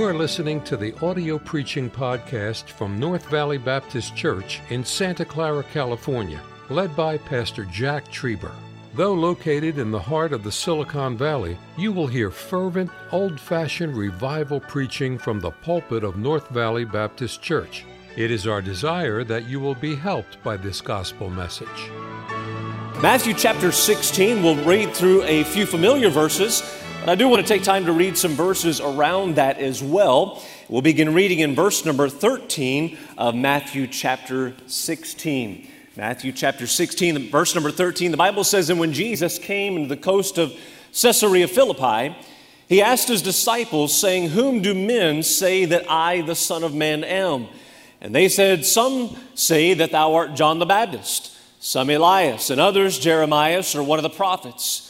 You are listening to the audio preaching podcast from North Valley Baptist Church in Santa Clara, California, led by Pastor Jack Trieber. Though located in the heart of the Silicon Valley, you will hear fervent, old fashioned revival preaching from the pulpit of North Valley Baptist Church. It is our desire that you will be helped by this gospel message. Matthew chapter 16, we'll read through a few familiar verses, but I do want to take time to read some verses around that as well. We'll begin reading in verse number 13 of Matthew chapter 16. Matthew chapter 16, verse number 13, the Bible says, And when Jesus came into the coast of Caesarea Philippi, he asked his disciples, saying, Whom do men say that I, the Son of Man, am? And they said, Some say that thou art John the Baptist some Elias, and others Jeremiah or one of the prophets.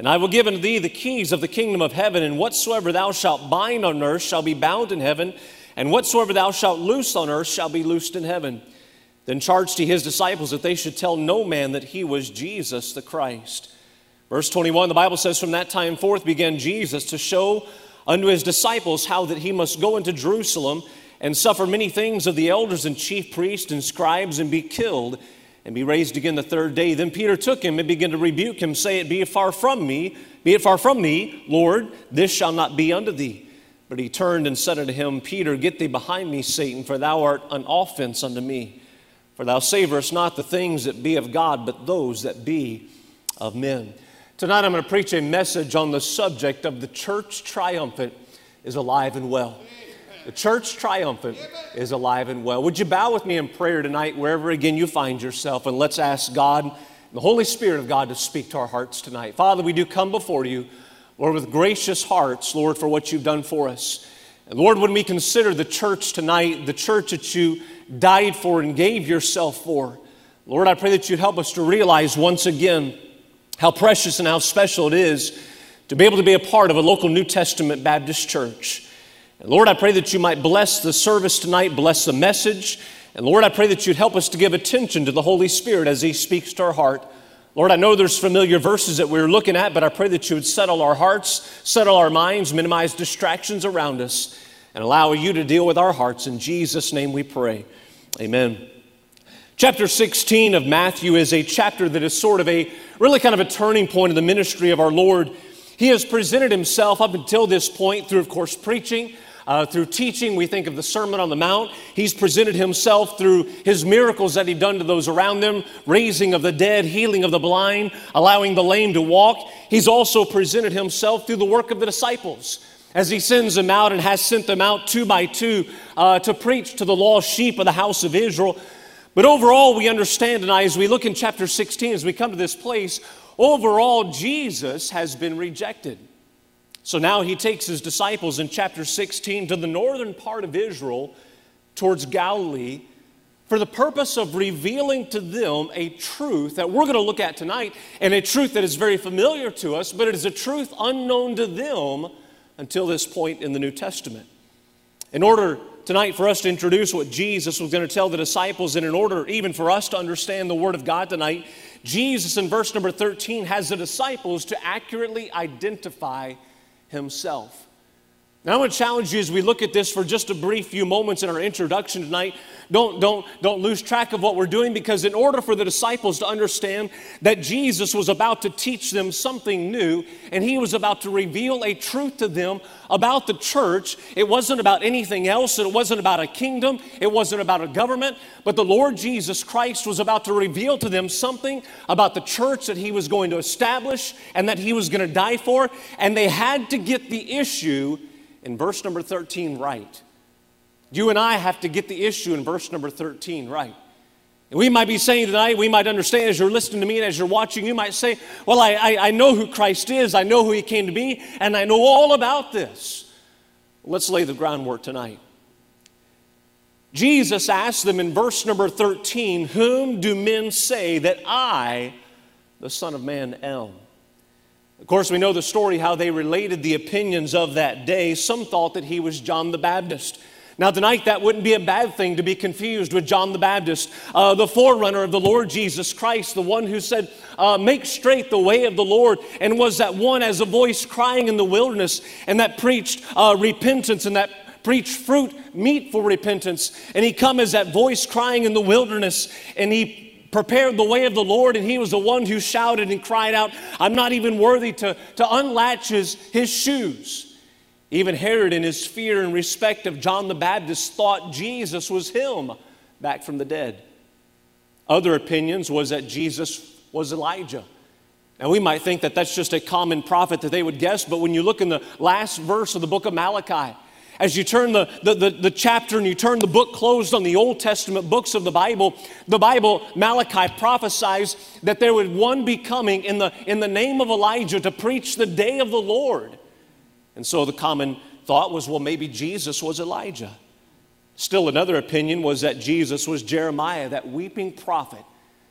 And I will give unto thee the keys of the kingdom of heaven, and whatsoever thou shalt bind on earth shall be bound in heaven, and whatsoever thou shalt loose on earth shall be loosed in heaven. Then charged he his disciples that they should tell no man that he was Jesus the Christ. Verse 21, the Bible says, From that time forth began Jesus to show unto his disciples how that he must go into Jerusalem and suffer many things of the elders and chief priests and scribes and be killed and be raised again the third day. Then Peter took him and began to rebuke him, saying, Be it far from me, be it far from me, Lord, this shall not be unto thee. But he turned and said unto him, Peter, get thee behind me, Satan, for thou art an offense unto me. For thou savorest not the things that be of God, but those that be of men. Tonight I'm going to preach a message on the subject of the church triumphant is alive and well. The church triumphant is alive and well. Would you bow with me in prayer tonight, wherever again you find yourself, and let's ask God, the Holy Spirit of God, to speak to our hearts tonight. Father, we do come before you, Lord, with gracious hearts, Lord, for what you've done for us. And Lord, when we consider the church tonight, the church that you died for and gave yourself for, Lord, I pray that you'd help us to realize once again how precious and how special it is to be able to be a part of a local New Testament Baptist church. And Lord, I pray that you might bless the service tonight, bless the message. And Lord, I pray that you'd help us to give attention to the Holy Spirit as He speaks to our heart. Lord, I know there's familiar verses that we're looking at, but I pray that you would settle our hearts, settle our minds, minimize distractions around us, and allow you to deal with our hearts. In Jesus' name we pray. Amen. Chapter 16 of Matthew is a chapter that is sort of a really kind of a turning point in the ministry of our Lord. He has presented himself up until this point through, of course, preaching, uh, through teaching, we think of the Sermon on the Mount. He's presented himself through his miracles that he'd done to those around them, raising of the dead, healing of the blind, allowing the lame to walk. He's also presented himself through the work of the disciples as he sends them out and has sent them out two by two uh, to preach to the lost sheep of the house of Israel. But overall, we understand tonight as we look in chapter 16, as we come to this place, overall, Jesus has been rejected. So now he takes his disciples in chapter 16 to the northern part of Israel towards Galilee for the purpose of revealing to them a truth that we're going to look at tonight, and a truth that is very familiar to us, but it is a truth unknown to them until this point in the New Testament. In order tonight for us to introduce what Jesus was going to tell the disciples, and in order even for us to understand the Word of God tonight, Jesus in verse number 13 has the disciples to accurately identify himself. Now, I want to challenge you as we look at this for just a brief few moments in our introduction tonight. Don't, don't, don't lose track of what we're doing because, in order for the disciples to understand that Jesus was about to teach them something new and he was about to reveal a truth to them about the church, it wasn't about anything else. It wasn't about a kingdom. It wasn't about a government. But the Lord Jesus Christ was about to reveal to them something about the church that he was going to establish and that he was going to die for. And they had to get the issue in verse number 13 right. You and I have to get the issue in verse number 13 right. And we might be saying tonight, we might understand as you're listening to me and as you're watching, you might say, Well, I, I, I know who Christ is, I know who He came to be, and I know all about this. Let's lay the groundwork tonight. Jesus asked them in verse number 13, Whom do men say that I, the Son of Man, am? Of course, we know the story how they related the opinions of that day. Some thought that he was John the Baptist. Now, tonight, that wouldn't be a bad thing to be confused with John the Baptist, uh, the forerunner of the Lord Jesus Christ, the one who said, uh, Make straight the way of the Lord, and was that one as a voice crying in the wilderness, and that preached uh, repentance and that preached fruit, meet for repentance. And he come as that voice crying in the wilderness, and he prepared the way of the Lord, and he was the one who shouted and cried out, I'm not even worthy to, to unlatch his, his shoes. Even Herod, in his fear and respect of John the Baptist, thought Jesus was him back from the dead. Other opinions was that Jesus was Elijah. And we might think that that's just a common prophet that they would guess, but when you look in the last verse of the book of Malachi, as you turn the, the, the, the, chapter and you turn the book closed on the Old Testament books of the Bible, the Bible, Malachi prophesies that there would one be coming in the, in the name of Elijah to preach the day of the Lord. And so the common thought was, well, maybe Jesus was Elijah. Still, another opinion was that Jesus was Jeremiah, that weeping prophet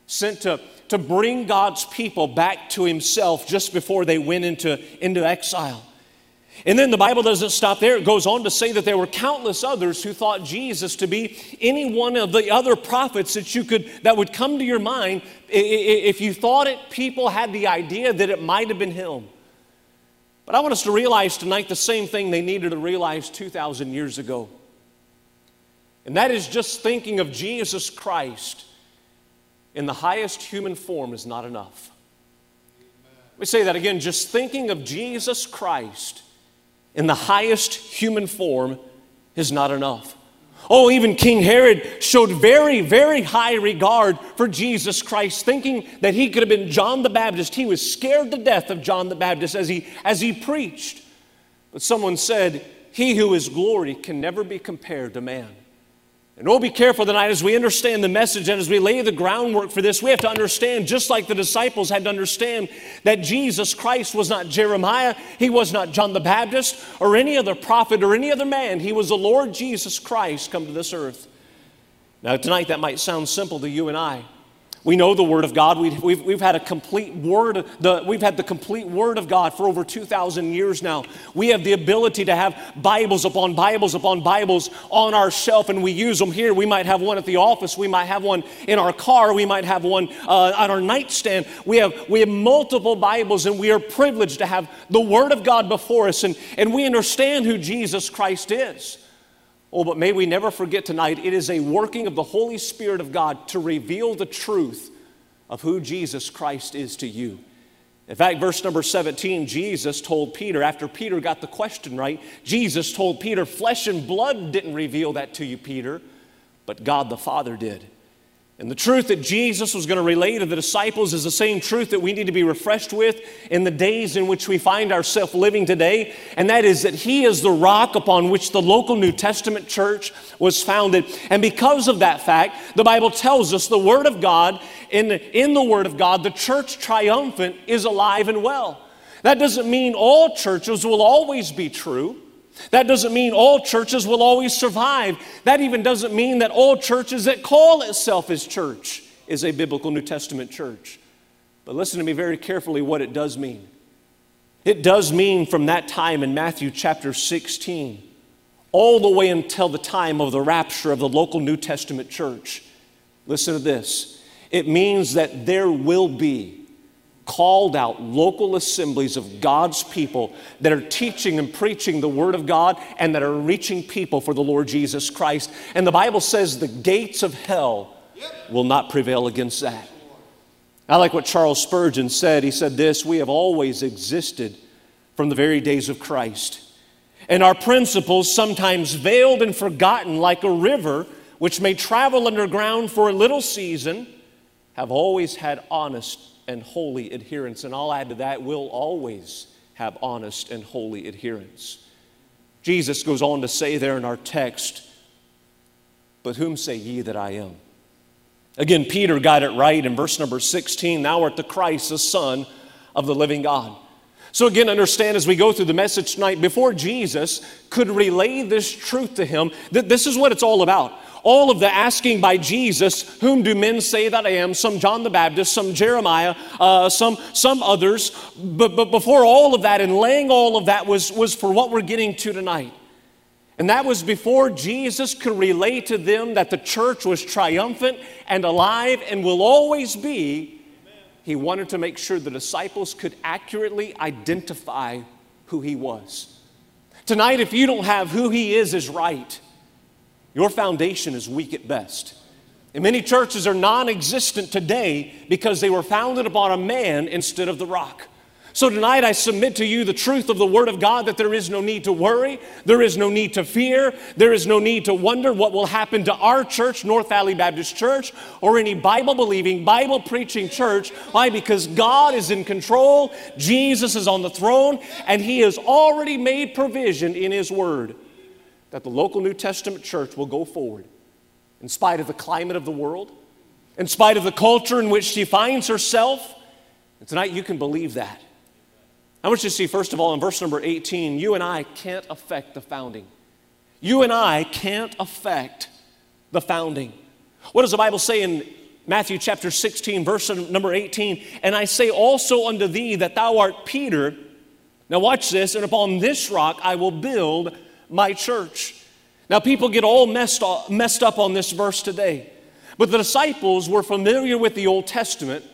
sent to, to bring God's people back to himself just before they went into, into exile. And then the Bible doesn't stop there. It goes on to say that there were countless others who thought Jesus to be any one of the other prophets that you could that would come to your mind if you thought it people had the idea that it might have been him. But I want us to realize tonight the same thing they needed to realize 2000 years ago. And that is just thinking of Jesus Christ in the highest human form is not enough. Me say that again, just thinking of Jesus Christ in the highest human form is not enough. Oh, even King Herod showed very, very high regard for Jesus Christ, thinking that he could have been John the Baptist. He was scared to death of John the Baptist as he, as he preached. But someone said, He who is glory can never be compared to man. And we'll be careful tonight as we understand the message and as we lay the groundwork for this. We have to understand, just like the disciples had to understand, that Jesus Christ was not Jeremiah, he was not John the Baptist, or any other prophet or any other man. He was the Lord Jesus Christ come to this earth. Now, tonight that might sound simple to you and I. We know the Word of God. We, have we've, we've had a complete Word, the, we've had the complete Word of God for over 2,000 years now. We have the ability to have Bibles upon Bibles upon Bibles on our shelf, and we use them here. We might have one at the office. We might have one in our car. We might have one uh, on our nightstand. We have, we have multiple Bibles, and we are privileged to have the Word of God before us, and, and we understand who Jesus Christ is. Oh, but may we never forget tonight, it is a working of the Holy Spirit of God to reveal the truth of who Jesus Christ is to you. In fact, verse number 17, Jesus told Peter, after Peter got the question right, Jesus told Peter, Flesh and blood didn't reveal that to you, Peter, but God the Father did. And the truth that Jesus was going to relay to the disciples is the same truth that we need to be refreshed with in the days in which we find ourselves living today. And that is that He is the rock upon which the local New Testament church was founded. And because of that fact, the Bible tells us the Word of God, in the, in the Word of God, the church triumphant is alive and well. That doesn't mean all churches will always be true. That doesn't mean all churches will always survive. That even doesn't mean that all churches that call itself as church is a biblical New Testament church. But listen to me very carefully what it does mean. It does mean from that time in Matthew chapter 16, all the way until the time of the rapture of the local New Testament church. Listen to this. It means that there will be called out local assemblies of God's people that are teaching and preaching the Word of God and that are reaching people for the Lord Jesus Christ. And the Bible says the gates of hell will not prevail against that. I like what Charles Spurgeon said. He said this We have always existed from the very days of Christ. And our principles, sometimes veiled and forgotten like a river, which may travel underground for a little season, have always had honest and holy adherents. And I'll add to that, we'll always have honest and holy adherents. Jesus goes on to say there in our text, But whom say ye that I am? Again, Peter got it right in verse number 16 Thou art the Christ, the Son of the living God. So, again, understand as we go through the message tonight, before Jesus could relay this truth to him, that this is what it's all about. All of the asking by Jesus, whom do men say that I am? Some John the Baptist, some Jeremiah, uh, some, some others. But, but before all of that and laying all of that was, was for what we're getting to tonight. And that was before Jesus could relate to them that the church was triumphant and alive and will always be. He wanted to make sure the disciples could accurately identify who he was. Tonight, if you don't have who he is is right, your foundation is weak at best. And many churches are non existent today because they were founded upon a man instead of the rock. So tonight I submit to you the truth of the Word of God that there is no need to worry, there is no need to fear, there is no need to wonder what will happen to our church, North Valley Baptist Church, or any Bible believing, Bible preaching church. Why? Because God is in control, Jesus is on the throne, and He has already made provision in His Word that the local New Testament church will go forward in spite of the climate of the world, in spite of the culture in which she finds herself. And tonight you can believe that. I want you to see, first of all, in verse number 18, you and I can't affect the founding. You and I can't affect the founding. What does the Bible say in Matthew chapter 16, verse number 18? And I say also unto thee that thou art Peter. Now, watch this, and upon this rock I will build my church. Now, people get all messed up, messed up on this verse today. But the disciples were familiar with the Old Testament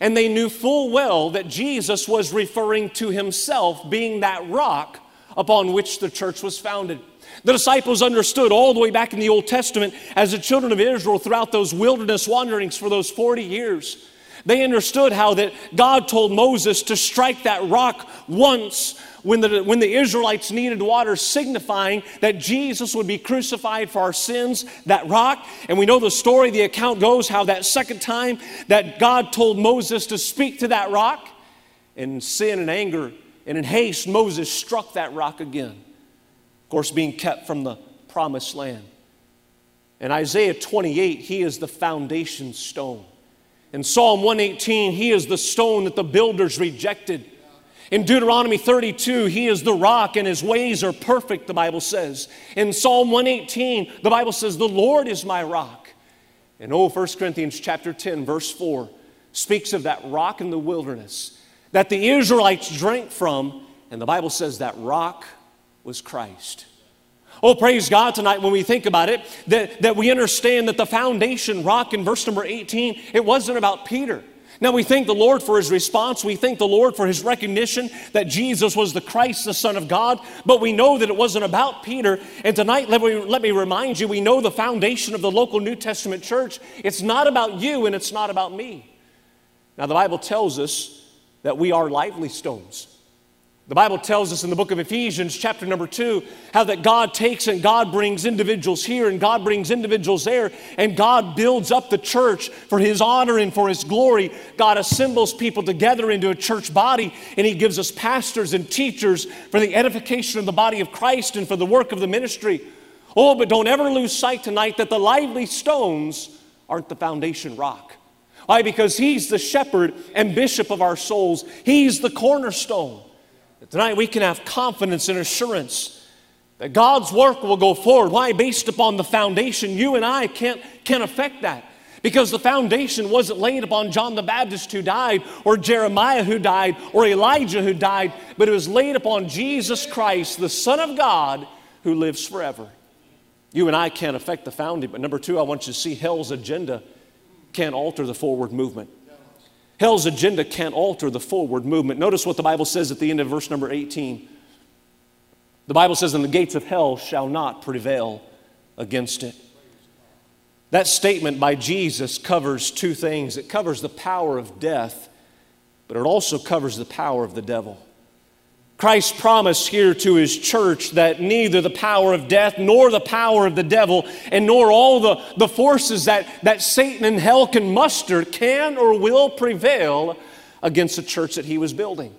and they knew full well that Jesus was referring to himself being that rock upon which the church was founded. The disciples understood all the way back in the Old Testament as the children of Israel throughout those wilderness wanderings for those 40 years. They understood how that God told Moses to strike that rock once when the, when the Israelites needed water, signifying that Jesus would be crucified for our sins, that rock. And we know the story, the account goes how that second time that God told Moses to speak to that rock, in sin and anger and in haste, Moses struck that rock again. Of course, being kept from the promised land. In Isaiah 28, he is the foundation stone. In Psalm 118, he is the stone that the builders rejected. In Deuteronomy 32, he is the rock and his ways are perfect, the Bible says. In Psalm 118, the Bible says, The Lord is my rock. And oh, 1 Corinthians chapter 10, verse 4 speaks of that rock in the wilderness that the Israelites drank from, and the Bible says that rock was Christ. Oh, praise God tonight when we think about it, that, that we understand that the foundation rock in verse number 18, it wasn't about Peter. Now we thank the Lord for his response. We thank the Lord for his recognition that Jesus was the Christ, the Son of God. But we know that it wasn't about Peter. And tonight, let me, let me remind you, we know the foundation of the local New Testament church. It's not about you and it's not about me. Now, the Bible tells us that we are lively stones. The Bible tells us in the book of Ephesians, chapter number two, how that God takes and God brings individuals here and God brings individuals there, and God builds up the church for His honor and for His glory. God assembles people together into a church body, and He gives us pastors and teachers for the edification of the body of Christ and for the work of the ministry. Oh, but don't ever lose sight tonight that the lively stones aren't the foundation rock. Why? Because He's the shepherd and bishop of our souls, He's the cornerstone. Tonight we can have confidence and assurance that God's work will go forward. Why? Based upon the foundation. You and I can't, can't affect that. Because the foundation wasn't laid upon John the Baptist who died, or Jeremiah who died, or Elijah who died, but it was laid upon Jesus Christ, the Son of God, who lives forever. You and I can't affect the founding, but number two, I want you to see hell's agenda can't alter the forward movement. Hell's agenda can't alter the forward movement. Notice what the Bible says at the end of verse number 18. The Bible says, And the gates of hell shall not prevail against it. That statement by Jesus covers two things it covers the power of death, but it also covers the power of the devil. Christ promised here to his church that neither the power of death nor the power of the devil and nor all the, the forces that, that Satan and hell can muster can or will prevail against the church that he was building.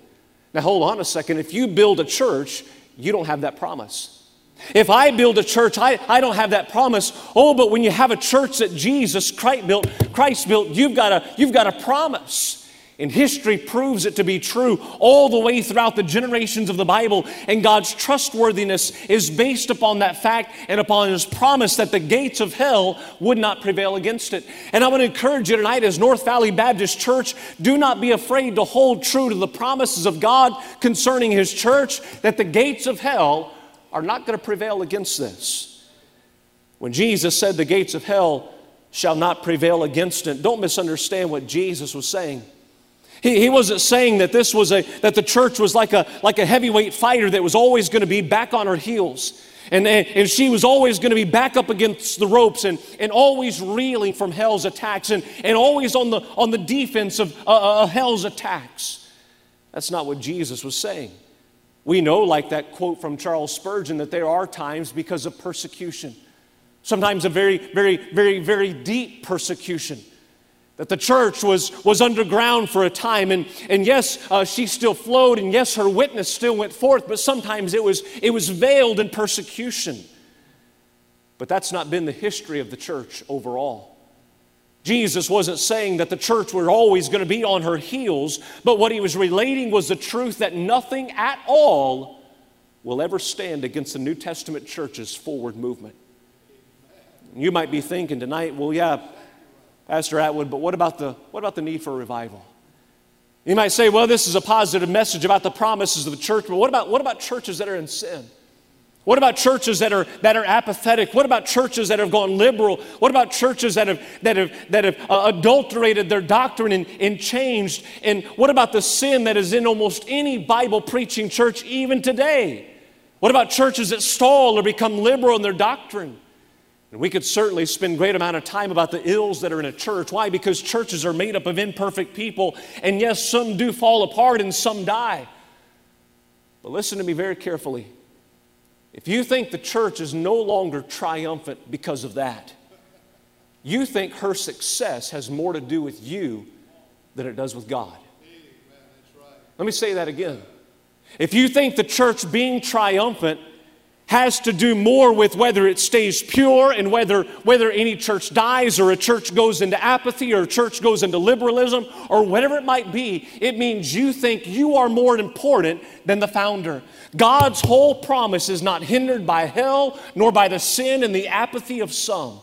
Now, hold on a second. If you build a church, you don't have that promise. If I build a church, I, I don't have that promise. Oh, but when you have a church that Jesus Christ built, Christ built, you've got a, you've got a promise. And history proves it to be true all the way throughout the generations of the Bible. And God's trustworthiness is based upon that fact and upon His promise that the gates of hell would not prevail against it. And I want to encourage you tonight, as North Valley Baptist Church, do not be afraid to hold true to the promises of God concerning His church, that the gates of hell are not going to prevail against this. When Jesus said the gates of hell shall not prevail against it, don't misunderstand what Jesus was saying. He, he wasn't saying that this was a that the church was like a like a heavyweight fighter that was always going to be back on her heels. And, and she was always going to be back up against the ropes and, and always reeling from hell's attacks and, and always on the, on the defense of uh, uh, hell's attacks. That's not what Jesus was saying. We know, like that quote from Charles Spurgeon, that there are times because of persecution. Sometimes a very, very, very, very deep persecution that the church was, was underground for a time. And, and yes, uh, she still flowed, and yes, her witness still went forth, but sometimes it was, it was veiled in persecution. But that's not been the history of the church overall. Jesus wasn't saying that the church were always going to be on her heels, but what he was relating was the truth that nothing at all will ever stand against the New Testament church's forward movement. You might be thinking tonight, well, yeah, Pastor Atwood, but what about the, what about the need for revival? You might say, well, this is a positive message about the promises of the church, but what about, what about churches that are in sin? What about churches that are, that are apathetic? What about churches that have gone liberal? What about churches that have, that have, that have uh, adulterated their doctrine and, and changed? And what about the sin that is in almost any Bible preaching church even today? What about churches that stall or become liberal in their doctrine? And we could certainly spend great amount of time about the ills that are in a church. Why? Because churches are made up of imperfect people, and yes, some do fall apart and some die. But listen to me very carefully. If you think the church is no longer triumphant because of that, you think her success has more to do with you than it does with God. Let me say that again. If you think the church being triumphant has to do more with whether it stays pure and whether, whether any church dies or a church goes into apathy or a church goes into liberalism or whatever it might be. It means you think you are more important than the founder. God's whole promise is not hindered by hell nor by the sin and the apathy of some.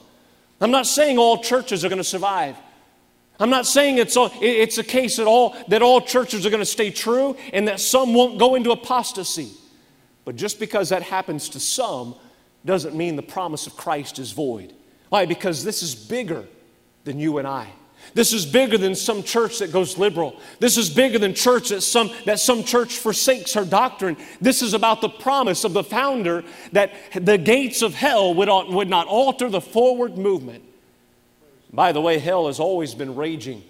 I'm not saying all churches are going to survive. I'm not saying it's, it's a case at all that all churches are going to stay true and that some won't go into apostasy. But just because that happens to some doesn't mean the promise of Christ is void. Why? Because this is bigger than you and I. This is bigger than some church that goes liberal. This is bigger than church that some, that some church forsakes her doctrine. This is about the promise of the founder that the gates of hell would, would not alter the forward movement. By the way, hell has always been raging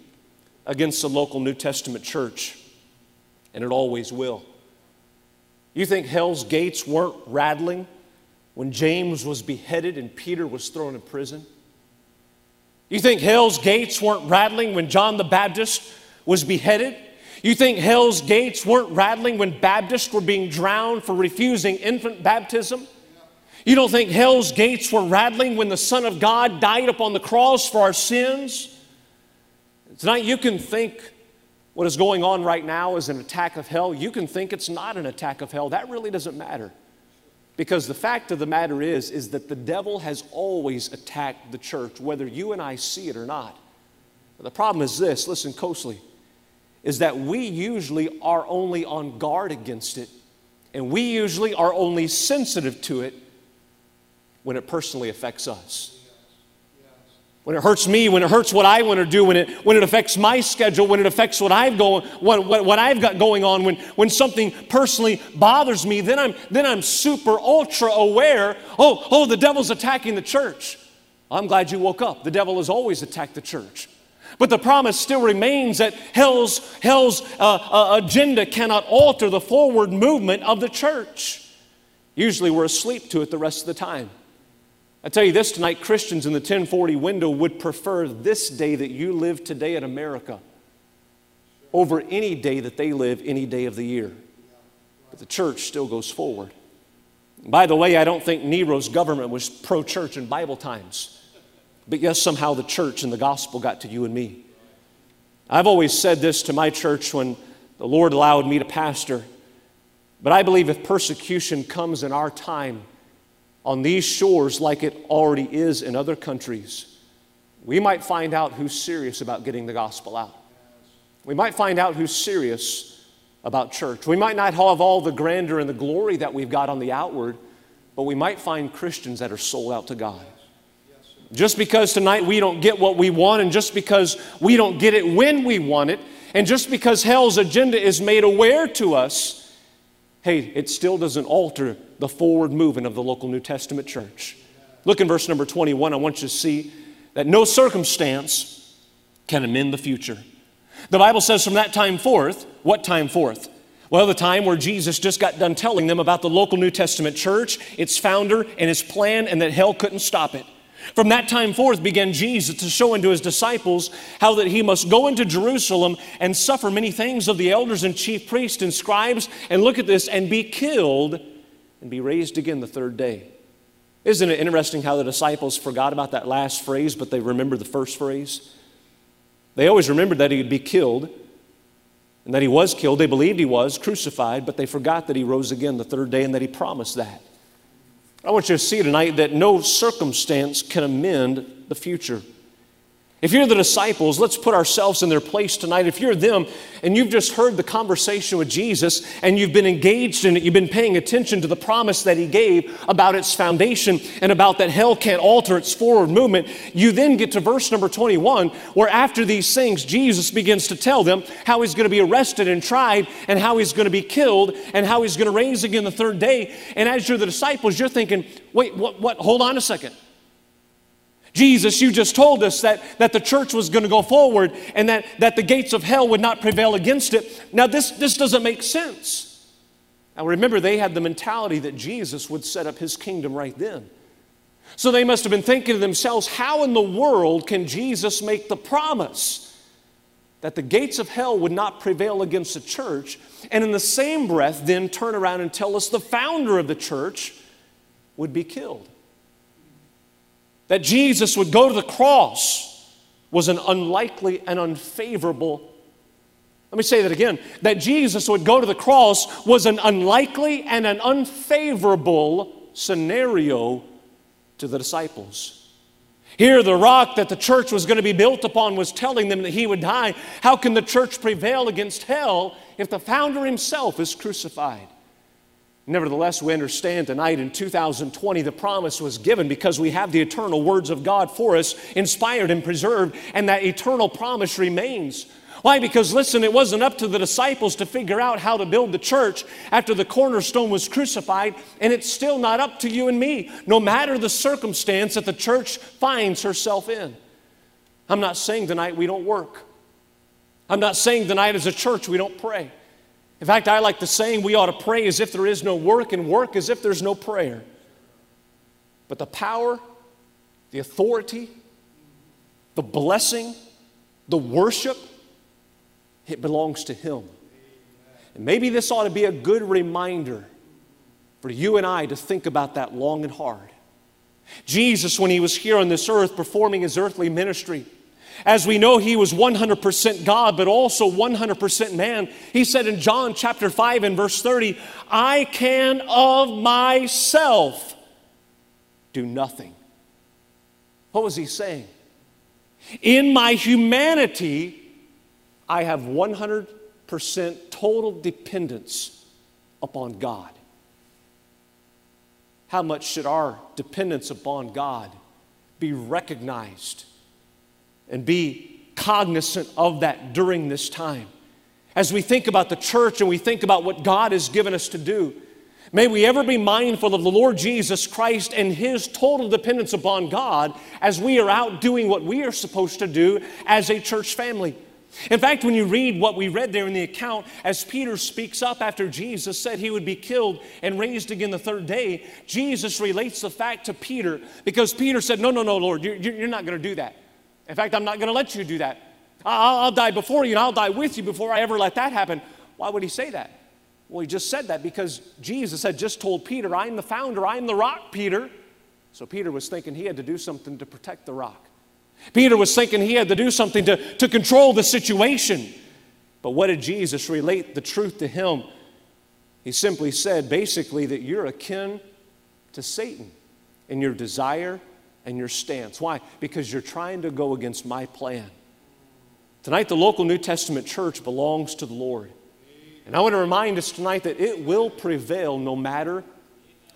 against the local New Testament church, and it always will. You think hell's gates weren't rattling when James was beheaded and Peter was thrown in prison? You think hell's gates weren't rattling when John the Baptist was beheaded? You think hell's gates weren't rattling when Baptists were being drowned for refusing infant baptism? You don't think hell's gates were rattling when the Son of God died upon the cross for our sins? Tonight you can think what is going on right now is an attack of hell. You can think it's not an attack of hell. That really doesn't matter. Because the fact of the matter is, is that the devil has always attacked the church, whether you and I see it or not. But the problem is this listen closely, is that we usually are only on guard against it, and we usually are only sensitive to it when it personally affects us when it hurts me, when it hurts what I want to do, when it, when it affects my schedule, when it affects what I've, going, what, what, what I've got going on, when, when something personally bothers me, then I'm, then I'm super ultra aware. Oh, oh, the devil's attacking the church. I'm glad you woke up. The devil has always attacked the church. But the promise still remains that hell's, hell's uh, uh, agenda cannot alter the forward movement of the church. Usually we're asleep to it the rest of the time. I tell you this tonight Christians in the 1040 window would prefer this day that you live today in America over any day that they live any day of the year. But the church still goes forward. By the way, I don't think Nero's government was pro church in Bible times. But yes, somehow the church and the gospel got to you and me. I've always said this to my church when the Lord allowed me to pastor. But I believe if persecution comes in our time on these shores like it already is in other countries, we might find out who's serious about getting the gospel out. We might find out who's serious about church. We might not have all the grandeur and the glory that we've got on the outward, but we might find Christians that are sold out to God. Just because tonight we don't get what we want, and just because we don't get it when we want it, and just because hell's agenda is made aware to us, hey, it still doesn't alter the forward movement of the local New Testament church. Look in verse number 21. I want you to see that no circumstance can amend the future. The Bible says from that time forth, what time forth? Well, the time where Jesus just got done telling them about the local New Testament church, its founder, and its plan, and that hell couldn't stop it. From that time forth began Jesus to show unto his disciples how that he must go into Jerusalem and suffer many things of the elders and chief priests and scribes, and look at this, and be killed and be raised again the third day. Isn't it interesting how the disciples forgot about that last phrase, but they remember the first phrase? They always remembered that he would be killed and that he was killed. They believed he was crucified, but they forgot that he rose again the third day and that he promised that. I want you to see tonight that no circumstance can amend the future. If you're the disciples, let's put ourselves in their place tonight. If you're them and you've just heard the conversation with Jesus and you've been engaged in it, you've been paying attention to the promise that he gave about its foundation and about that hell can't alter its forward movement, you then get to verse number 21, where after these things, Jesus begins to tell them how he's going to be arrested and tried and how he's going to be killed and how he's going to raise again the third day. And as you're the disciples, you're thinking, wait, what, what? Hold on a second. Jesus, you just told us that, that the church was going to go forward and that, that the gates of hell would not prevail against it. Now, this, this doesn't make sense. Now, remember, they had the mentality that Jesus would set up his kingdom right then. So they must have been thinking to themselves, how in the world can Jesus make the promise that the gates of hell would not prevail against the church, and in the same breath, then turn around and tell us the founder of the church would be killed? That Jesus would go to the cross was an unlikely and unfavorable. Let me say that again. That Jesus would go to the cross was an unlikely and an unfavorable scenario to the disciples. Here, the rock that the church was going to be built upon was telling them that he would die. How can the church prevail against hell if the founder himself is crucified? Nevertheless, we understand tonight in 2020 the promise was given because we have the eternal words of God for us, inspired and preserved, and that eternal promise remains. Why? Because listen, it wasn't up to the disciples to figure out how to build the church after the cornerstone was crucified, and it's still not up to you and me, no matter the circumstance that the church finds herself in. I'm not saying tonight we don't work. I'm not saying tonight as a church we don't pray. In fact, I like the saying we ought to pray as if there is no work and work as if there's no prayer. But the power, the authority, the blessing, the worship, it belongs to Him. And maybe this ought to be a good reminder for you and I to think about that long and hard. Jesus, when He was here on this earth performing His earthly ministry, as we know, he was 100% God, but also 100% man. He said in John chapter 5 and verse 30, I can of myself do nothing. What was he saying? In my humanity, I have 100% total dependence upon God. How much should our dependence upon God be recognized and be cognizant of that during this time. As we think about the church and we think about what God has given us to do, may we ever be mindful of the Lord Jesus Christ and His total dependence upon God as we are out doing what we are supposed to do as a church family. In fact, when you read what we read there in the account, as Peter speaks up after Jesus said he would be killed and raised again the third day, Jesus relates the fact to Peter because Peter said, No, no, no, Lord, you're, you're not going to do that. In fact, I'm not going to let you do that. I'll, I'll, die before you and I'll die with you before I ever let that happen. Why would he say that? Well, he just said that because Jesus had just told Peter, I'm the founder, I'm the rock, Peter. So Peter was thinking he had to do something to protect the rock. Peter was thinking he had to do something to, to control the situation. But what did Jesus relate the truth to him? He simply said, basically, that you're akin to Satan in your desire and your stance. Why? Because you're trying to go against my plan. Tonight, the local New Testament church belongs to the Lord. And I want to remind us tonight that it will prevail no matter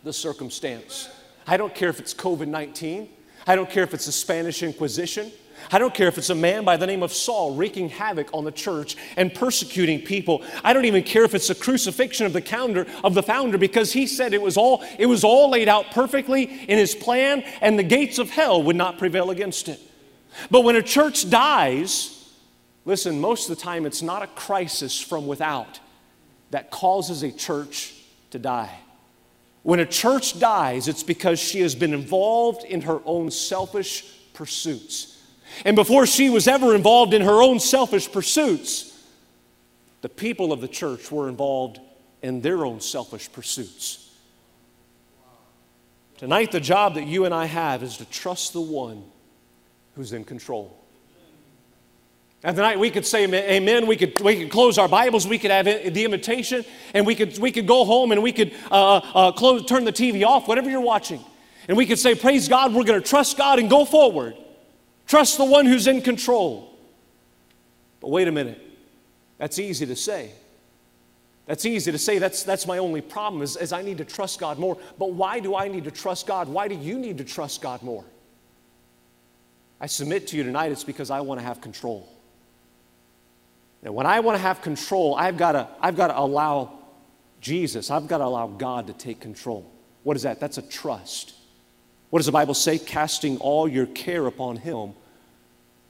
the circumstance. I don't care if it's COVID 19, I don't care if it's the Spanish Inquisition. I don't care if it's a man by the name of Saul wreaking havoc on the church and persecuting people. I don't even care if it's the crucifixion of the founder of the founder because he said it was all it was all laid out perfectly in his plan and the gates of hell would not prevail against it. But when a church dies, listen, most of the time it's not a crisis from without that causes a church to die. When a church dies, it's because she has been involved in her own selfish pursuits. And before she was ever involved in her own selfish pursuits, the people of the church were involved in their own selfish pursuits. Tonight, the job that you and I have is to trust the one who's in control. And tonight we could say amen. We could, we could close our Bibles. We could have the invitation. And we could, we could go home and we could uh, uh, close, turn the TV off, whatever you're watching. And we could say, Praise God, we're going to trust God and go forward. Trust the one who's in control. But wait a minute. That's easy to say. That's easy to say. That's, that's my only problem is, is I need to trust God more. But why do I need to trust God? Why do you need to trust God more? I submit to you tonight it's because I want to have control. And when I want to have control, I've got to, I've got to allow Jesus, I've got to allow God to take control. What is that? That's a trust. What does the Bible say? Casting all your care upon him,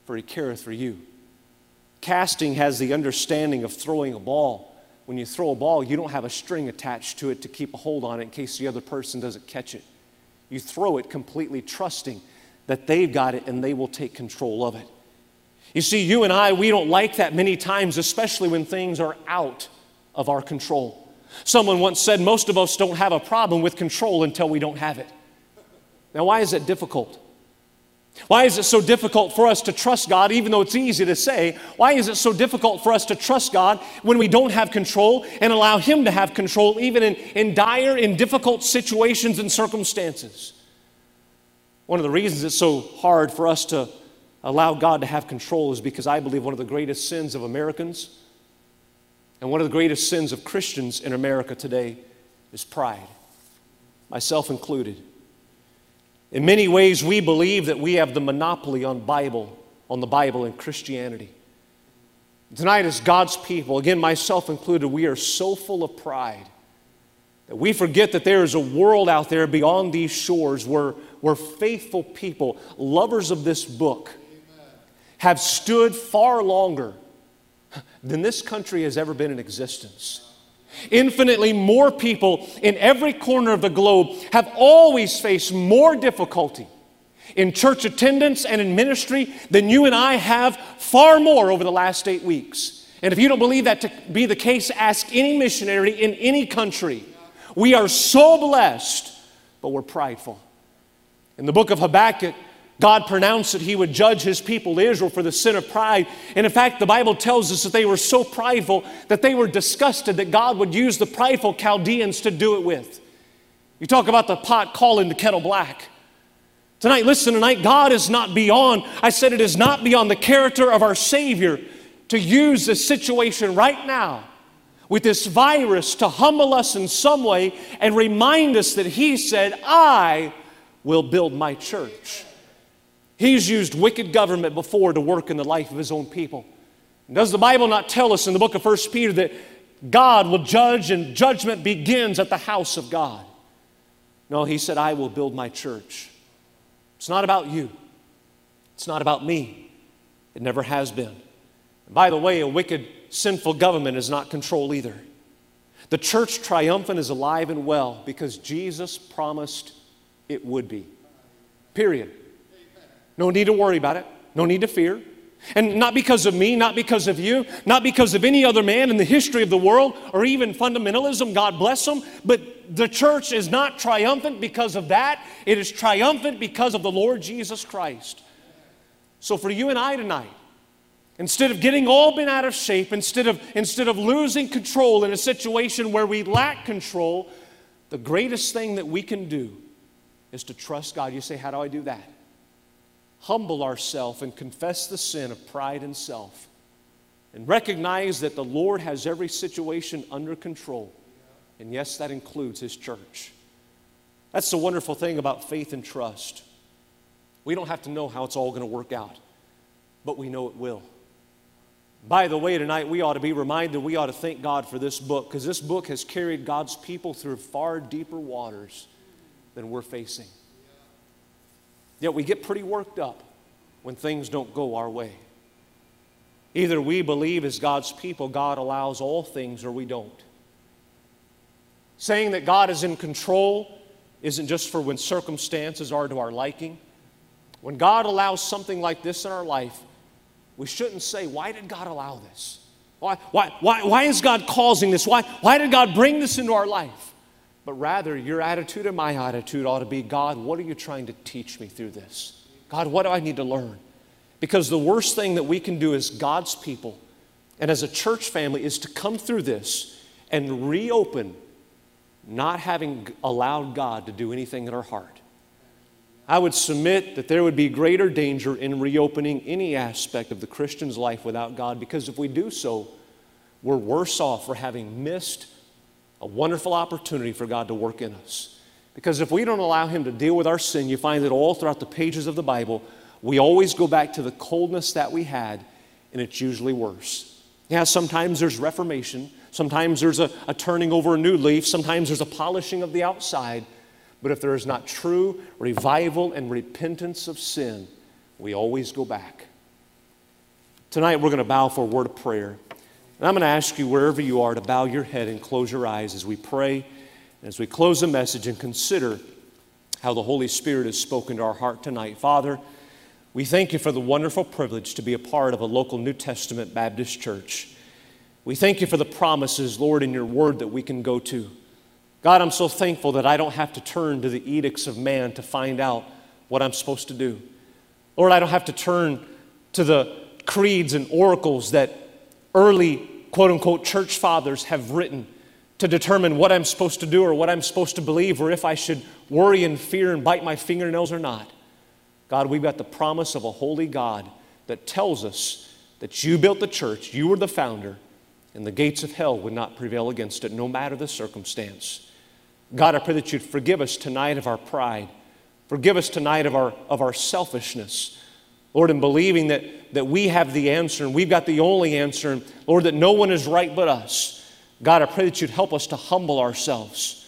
for he careth for you. Casting has the understanding of throwing a ball. When you throw a ball, you don't have a string attached to it to keep a hold on it in case the other person doesn't catch it. You throw it completely trusting that they've got it and they will take control of it. You see, you and I, we don't like that many times, especially when things are out of our control. Someone once said, Most of us don't have a problem with control until we don't have it. Now, why is it difficult? Why is it so difficult for us to trust God, even though it's easy to say? Why is it so difficult for us to trust God when we don't have control and allow Him to have control, even in, in dire and difficult situations and circumstances? One of the reasons it's so hard for us to allow God to have control is because I believe one of the greatest sins of Americans and one of the greatest sins of Christians in America today is pride, myself included. In many ways, we believe that we have the monopoly on Bible, on the Bible and Christianity. Tonight, as God's people, again, myself included, we are so full of pride that we forget that there is a world out there beyond these shores where, where faithful people, lovers of this book, have stood far longer than this country has ever been in existence. Infinitely more people in every corner of the globe have always faced more difficulty in church attendance and in ministry than you and I have, far more over the last eight weeks. And if you don't believe that to be the case, ask any missionary in any country. We are so blessed, but we're prideful. In the book of Habakkuk, God pronounced that He would judge His people Israel for the sin of pride. And in fact, the Bible tells us that they were so prideful that they were disgusted that God would use the prideful Chaldeans to do it with. You talk about the pot calling the kettle black. Tonight, listen, tonight, God is not beyond, I said it is not beyond the character of our Savior to use this situation right now with this virus to humble us in some way and remind us that He said, I will build my church. He's used wicked government before to work in the life of his own people. Does the Bible not tell us in the book of 1 Peter that God will judge and judgment begins at the house of God? No, he said, I will build my church. It's not about you, it's not about me. It never has been. And by the way, a wicked, sinful government is not control either. The church triumphant is alive and well because Jesus promised it would be. Period. No need to worry about it. No need to fear. And not because of me, not because of you, not because of any other man in the history of the world or even fundamentalism, God bless them, but the church is not triumphant because of that. It is triumphant because of the Lord Jesus Christ. So for you and I tonight, instead of getting all bent out of shape, instead of, instead of losing control in a situation where we lack control, the greatest thing that we can do is to trust God. You say, How do I do that? Humble ourselves and confess the sin of pride and self and recognize that the Lord has every situation under control. And yes, that includes His church. That's the wonderful thing about faith and trust. We don't have to know how it's all going to work out, but we know it will. By the way, tonight we ought to be reminded, we ought to thank God for this book because this book has carried God's people through far deeper waters than we're facing. Yet we get pretty worked up when things don't go our way. Either we believe as God's people, God allows all things, or we don't. Saying that God is in control isn't just for when circumstances are to our liking. When God allows something like this in our life, we shouldn't say, Why did God allow this? Why, why, why, why is God causing this? Why, why did God bring this into our life? But rather, your attitude and my attitude ought to be God, what are you trying to teach me through this? God, what do I need to learn? Because the worst thing that we can do as God's people and as a church family is to come through this and reopen not having allowed God to do anything in our heart. I would submit that there would be greater danger in reopening any aspect of the Christian's life without God because if we do so, we're worse off for having missed a wonderful opportunity for God to work in us. Because if we don't allow Him to deal with our sin, you find that all throughout the pages of the Bible, we always go back to the coldness that we had, and it's usually worse. Yeah, sometimes there's reformation, Sometimes there's a, a turning over a new leaf. Sometimes there's a polishing of the outside. But if there is not true revival and repentance of sin, we always go back. Tonight we're going to bow for a word of prayer. And I'm going to ask you, wherever you are, to bow your head and close your eyes as we pray, as we close the message and consider how the Holy Spirit has spoken to our heart tonight. Father, we thank you for the wonderful privilege to be a part of a local New Testament Baptist church. We thank you for the promises, Lord, in your word that we can go to. God, I'm so thankful that I don't have to turn to the edicts of man to find out what I'm supposed to do. Lord, I don't have to turn to the creeds and oracles that early, quote unquote, church fathers have written to determine what I'm supposed to do or what I'm supposed to believe or if I should worry and fear and bite my fingernails or not. God, we've got the promise of a holy God that tells us that you built the church, you were the founder, and the gates of hell would not prevail against it, no matter the circumstance. God, I pray that you'd forgive us tonight of our pride. Forgive us tonight of our, of our selfishness. Lord, in believing that, that we have the answer and we've got the only answer, and Lord, that no one is right but us. God, I pray that you'd help us to humble ourselves.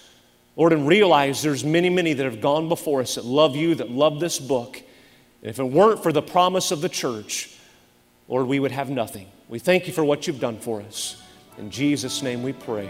Lord, and realize there's many, many that have gone before us that love you, that love this book. And if it weren't for the promise of the church, Lord, we would have nothing. We thank you for what you've done for us. In Jesus' name we pray.